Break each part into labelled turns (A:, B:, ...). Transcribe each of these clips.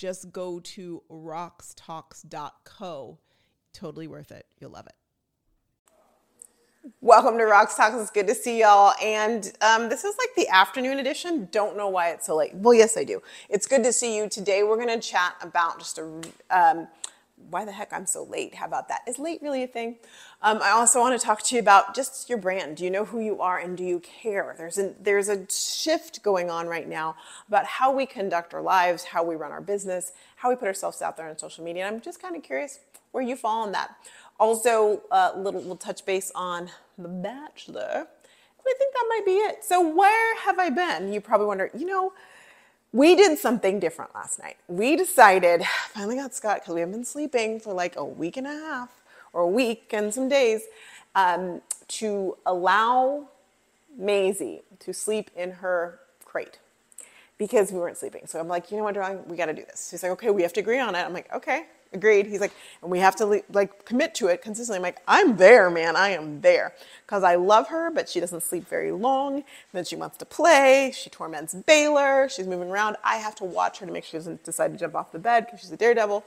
A: just go to roxtalks.co. Totally worth it. You'll love it.
B: Welcome to Rox Talks. It's good to see y'all. And um, this is like the afternoon edition. Don't know why it's so late. Well, yes, I do. It's good to see you. Today, we're going to chat about just a um, why the heck I'm so late. How about that? Is late really a thing? Um, I also want to talk to you about just your brand. Do you know who you are and do you care? There's a, there's a shift going on right now about how we conduct our lives, how we run our business, how we put ourselves out there on social media. And I'm just kind of curious where you fall on that. Also, a uh, little we'll touch base on The Bachelor. I think that might be it. So, where have I been? You probably wonder, you know, we did something different last night. We decided, finally got Scott, because we haven't been sleeping for like a week and a half or a week and some days, um, to allow Maisie to sleep in her crate because we weren't sleeping. So I'm like, you know what, Drawing, we got to do this. He's like, okay, we have to agree on it. I'm like, okay, agreed. He's like, and we have to like commit to it consistently. I'm like, I'm there, man. I am there because I love her, but she doesn't sleep very long. Then she wants to play. She torments Baylor. She's moving around. I have to watch her to make sure she doesn't decide to jump off the bed because she's a daredevil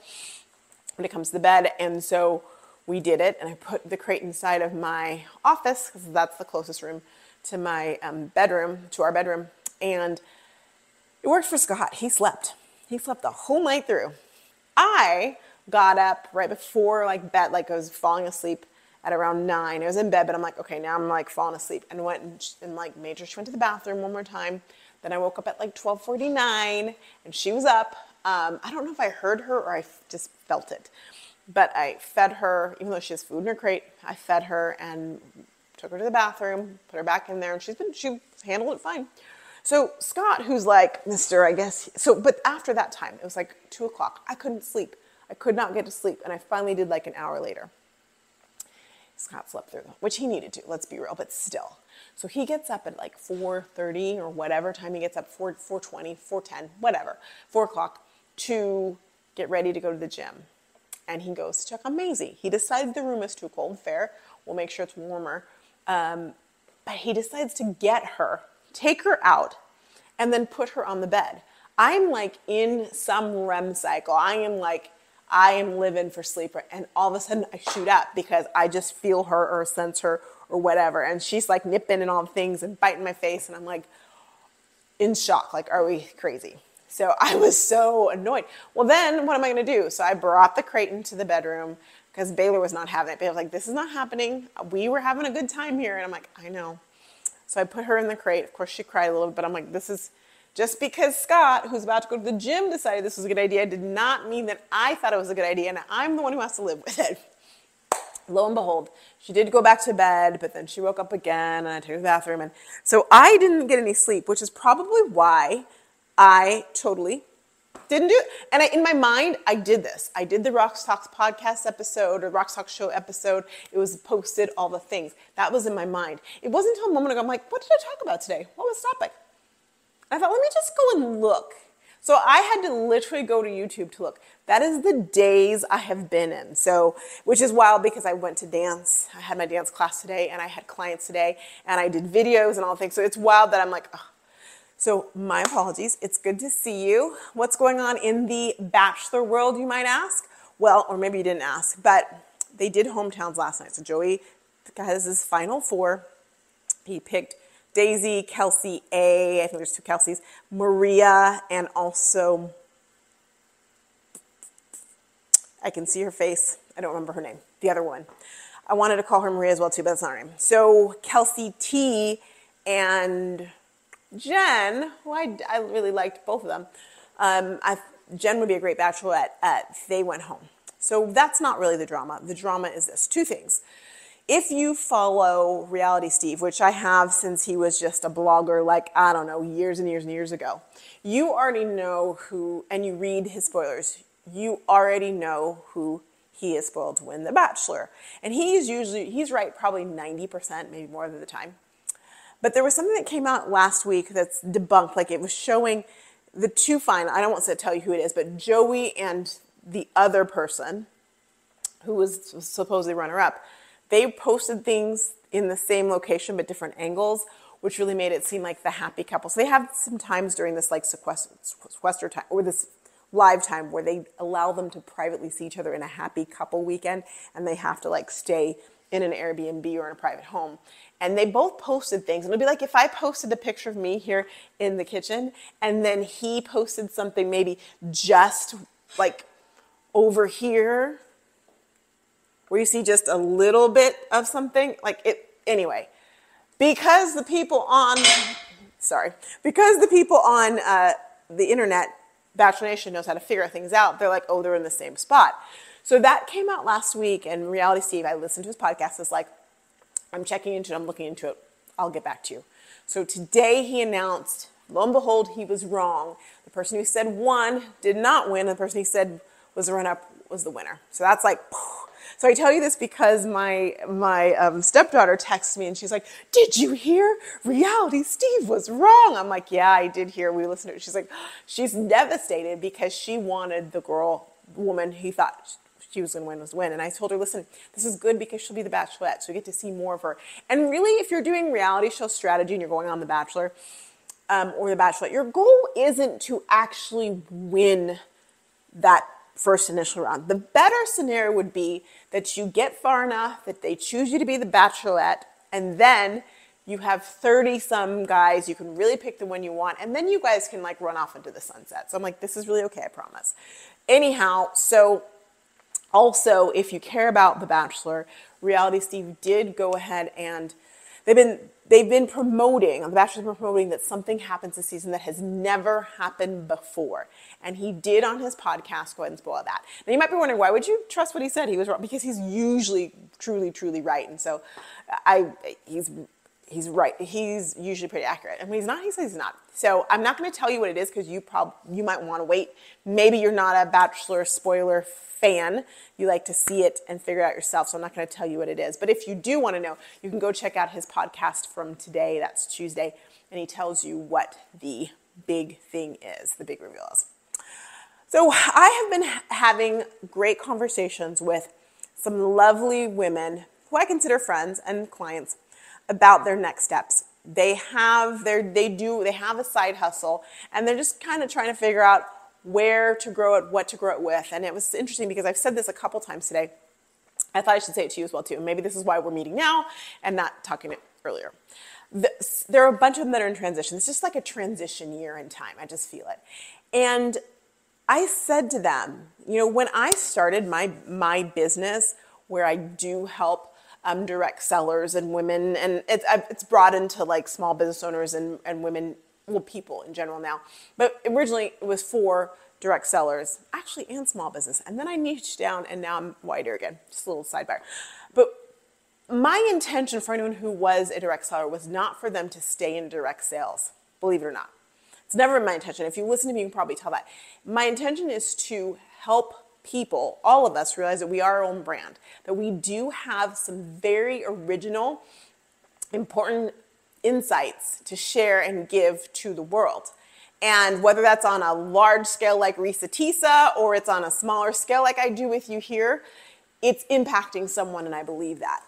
B: when it comes to the bed. And so we did it, and I put the crate inside of my office because that's the closest room to my um, bedroom, to our bedroom, and it worked for Scott. He slept. He slept the whole night through. I got up right before like bed, like I was falling asleep at around nine. I was in bed, but I'm like, okay, now I'm like falling asleep, and went and, and like made sure she went to the bathroom one more time. Then I woke up at like 12:49, and she was up. Um, I don't know if I heard her or I just felt it, but I fed her, even though she has food in her crate. I fed her and took her to the bathroom, put her back in there, and she's been she handled it fine. So Scott, who's like Mister, I guess. So, but after that time, it was like two o'clock. I couldn't sleep. I could not get to sleep, and I finally did like an hour later. Scott slept through, which he needed to. Let's be real, but still. So he gets up at like 4:30 or whatever time he gets up, 4 4:20, 4:10, whatever, 4 o'clock to get ready to go to the gym. And he goes to check on Maisie. He decides the room is too cold. Fair. We'll make sure it's warmer. Um, but he decides to get her, take her out, and then put her on the bed. I'm like in some REM cycle. I am like I am living for sleeper. And all of a sudden I shoot up because I just feel her or sense her or whatever. And she's like nipping and all things and biting my face. And I'm like in shock. Like, are we crazy? So I was so annoyed. Well, then what am I going to do? So I brought the crate into the bedroom because Baylor was not having it. Baylor was like, this is not happening. We were having a good time here. And I'm like, I know. So I put her in the crate. Of course, she cried a little bit, but I'm like, this is just because Scott, who's about to go to the gym, decided this was a good idea did not mean that I thought it was a good idea, and I'm the one who has to live with it. Lo and behold, she did go back to bed, but then she woke up again, and I took her to the bathroom, and so I didn't get any sleep, which is probably why I totally didn't do it. And I, in my mind, I did this. I did the Rox Talks podcast episode or Rox Talks show episode. It was posted, all the things. That was in my mind. It wasn't until a moment ago, I'm like, what did I talk about today? What was the topic? I thought, let me just go and look. So I had to literally go to YouTube to look. That is the days I have been in. So, which is wild because I went to dance. I had my dance class today and I had clients today and I did videos and all things. So it's wild that I'm like, oh. so my apologies. It's good to see you. What's going on in the bachelor world, you might ask? Well, or maybe you didn't ask, but they did hometowns last night. So Joey has his final four. He picked Daisy, Kelsey A, I think there's two Kelseys, Maria, and also, I can see her face. I don't remember her name, the other one. I wanted to call her Maria as well, too, but that's not her name. So Kelsey T and Jenn, who I, I really liked both of them. Um, I, Jenn would be a great bachelorette. At, they went home. So that's not really the drama. The drama is this two things if you follow Reality Steve, which I have since he was just a blogger, like, I don't know, years and years and years ago, you already know who, and you read his spoilers, you already know who he is spoiled to win The Bachelor. And he's usually, he's right probably 90%, maybe more of the time. But there was something that came out last week that's debunked, like it was showing the two final, I don't want to tell you who it is, but Joey and the other person who was supposedly runner up they posted things in the same location but different angles, which really made it seem like the happy couple. So they have some times during this like sequester, sequester time or this live time where they allow them to privately see each other in a happy couple weekend and they have to like stay in an Airbnb or in a private home. And they both posted things. And it'd be like if I posted a picture of me here in the kitchen and then he posted something maybe just like over here where you see just a little bit of something, like it, anyway, because the people on, sorry, because the people on uh, the internet, Bachelor Nation knows how to figure things out, they're like, oh, they're in the same spot. So that came out last week, and Reality Steve, I listened to his podcast, is like, I'm checking into it, I'm looking into it, I'll get back to you. So today he announced, lo and behold, he was wrong. The person who said won did not win, and the person he said was the run up was the winner. So that's like, so I tell you this because my my um, stepdaughter texts me and she's like, "Did you hear? Reality Steve was wrong." I'm like, "Yeah, I did hear. We listened to it." She's like, she's devastated because she wanted the girl, woman he thought she was going to win was win. And I told her, listen, this is good because she'll be the bachelorette, so we get to see more of her. And really, if you're doing reality show strategy and you're going on The Bachelor um, or The Bachelorette, your goal isn't to actually win that first initial round. The better scenario would be that you get far enough that they choose you to be the bachelorette, and then you have 30 some guys. You can really pick the one you want, and then you guys can like run off into the sunset. So I'm like, this is really okay, I promise. Anyhow, so also, if you care about The Bachelor, Reality Steve did go ahead and they've been they've been promoting, The Bachelor's been promoting that something happens this season that has never happened before. And he did on his podcast go ahead and spoil that. Now you might be wondering, why would you trust what he said? He was wrong because he's usually truly, truly right. And so I he's he's right. He's usually pretty accurate. And when he's not, he says he's not. So I'm not going to tell you what it is because you prob you might want to wait. Maybe you're not a Bachelor spoiler fan. You like to see it and figure it out yourself. So I'm not going to tell you what it is. But if you do want to know, you can go check out his podcast from today. That's Tuesday, and he tells you what the big thing is, the big reveal is. So I have been having great conversations with some lovely women who I consider friends and clients about their next steps. They have their they do they have a side hustle and they're just kind of trying to figure out where to grow it, what to grow it with. And it was interesting because I've said this a couple times today. I thought I should say it to you as well too. Maybe this is why we're meeting now and not talking it earlier. The, there are a bunch of them that are in transition. It's just like a transition year in time. I just feel it. And I said to them, you know, when I started my my business, where I do help um, direct sellers and women, and it's it's brought into like small business owners and, and women, well, people in general now. But originally it was for direct sellers, actually, and small business. And then I niched down, and now I'm wider again. Just a little sidebar. But my intention for anyone who was a direct seller was not for them to stay in direct sales, believe it or not. It's never my intention. If you listen to me, you can probably tell that. My intention is to help people, all of us, realize that we are our own brand, that we do have some very original, important insights to share and give to the world. And whether that's on a large scale like Risa Tisa or it's on a smaller scale like I do with you here, it's impacting someone, and I believe that.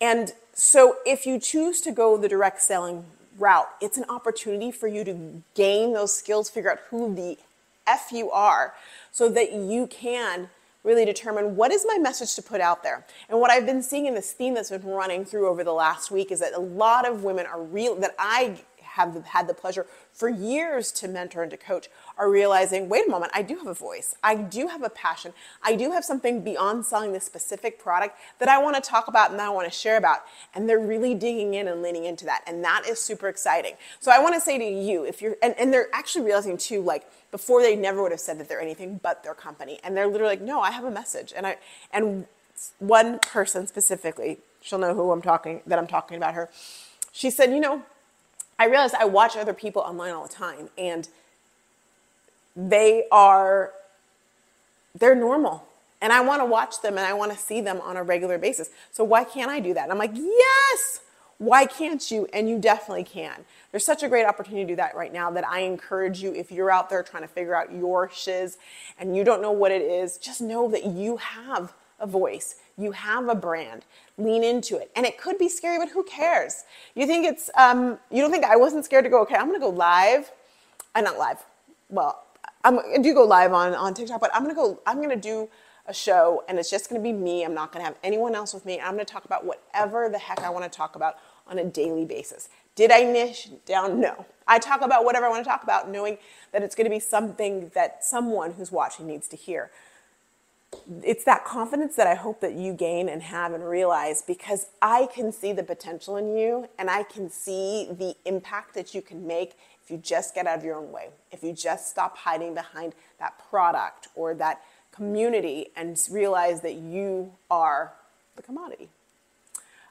B: And so if you choose to go the direct selling route. It's an opportunity for you to gain those skills, figure out who the F you are, so that you can really determine what is my message to put out there. And what I've been seeing in this theme that's been running through over the last week is that a lot of women are real that I have had the pleasure for years to mentor and to coach are realizing wait a moment, I do have a voice. I do have a passion. I do have something beyond selling this specific product that I want to talk about and that I want to share about. And they're really digging in and leaning into that. And that is super exciting. So I want to say to you, if you're, and, and they're actually realizing too, like, before they never would have said that they're anything but their company. And they're literally like, no, I have a message. And I, and one person specifically, she'll know who I'm talking that I'm talking about her. She said, you know, I realized I watch other people online all the time and they are they're normal and I want to watch them and I want to see them on a regular basis. So why can't I do that? And I'm like, yes. Why can't you? And you definitely can. There's such a great opportunity to do that right now that I encourage you if you're out there trying to figure out your shiz and you don't know what it is, just know that you have a voice. You have a brand. Lean into it. And it could be scary, but who cares? You think it's, um, you don't think I wasn't scared to go, okay, I'm gonna go live. I'm not live. Well, I'm, I do go live on, on TikTok, but I'm gonna go, I'm gonna do a show and it's just gonna be me. I'm not gonna have anyone else with me. I'm gonna talk about whatever the heck I wanna talk about on a daily basis. Did I niche down? No. I talk about whatever I wanna talk about, knowing that it's gonna be something that someone who's watching needs to hear it's that confidence that I hope that you gain and have and realize because I can see the potential in you and I can see the impact that you can make if you just get out of your own way. If you just stop hiding behind that product or that community and realize that you are the commodity.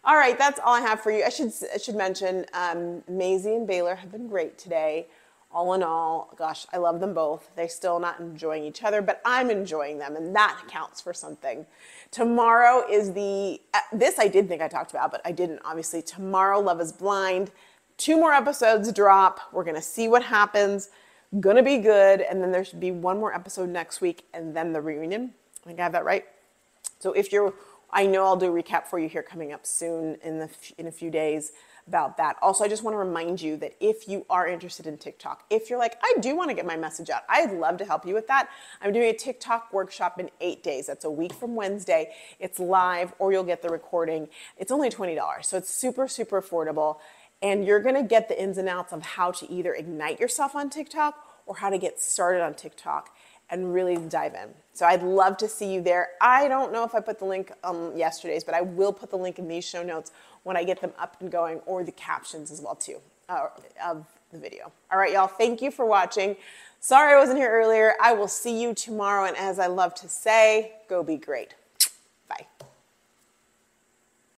B: All right, that's all I have for you. I should I should mention um, Maisie and Baylor have been great today all in all, gosh, I love them both. They're still not enjoying each other, but I'm enjoying them, and that counts for something. Tomorrow is the, uh, this I did think I talked about, but I didn't, obviously. Tomorrow, Love is Blind. Two more episodes drop. We're to see what happens. Gonna be good. And then there should be one more episode next week, and then the reunion. I think I have that right. So if you're, I know I'll do a recap for you here coming up soon in, the, in a few days about that. Also, I just want to remind you that if you are interested in TikTok, if you're like, I do want to get my message out, I'd love to help you with that. I'm doing a TikTok workshop in eight days. That's a week from Wednesday. It's live, or you'll get the recording. It's only $20, so it's super, super affordable. And you're going to get the ins and outs of how to either ignite yourself on TikTok or how to get started on TikTok and really dive in. So I'd love to see you there. I don't know if I put the link on yesterday's, but I will put the link in these show notes when I get them up and going or the captions as well too uh, of the video. All right, y'all, thank you for watching. Sorry I wasn't here earlier. I will see you tomorrow. And as I love to say, go be great.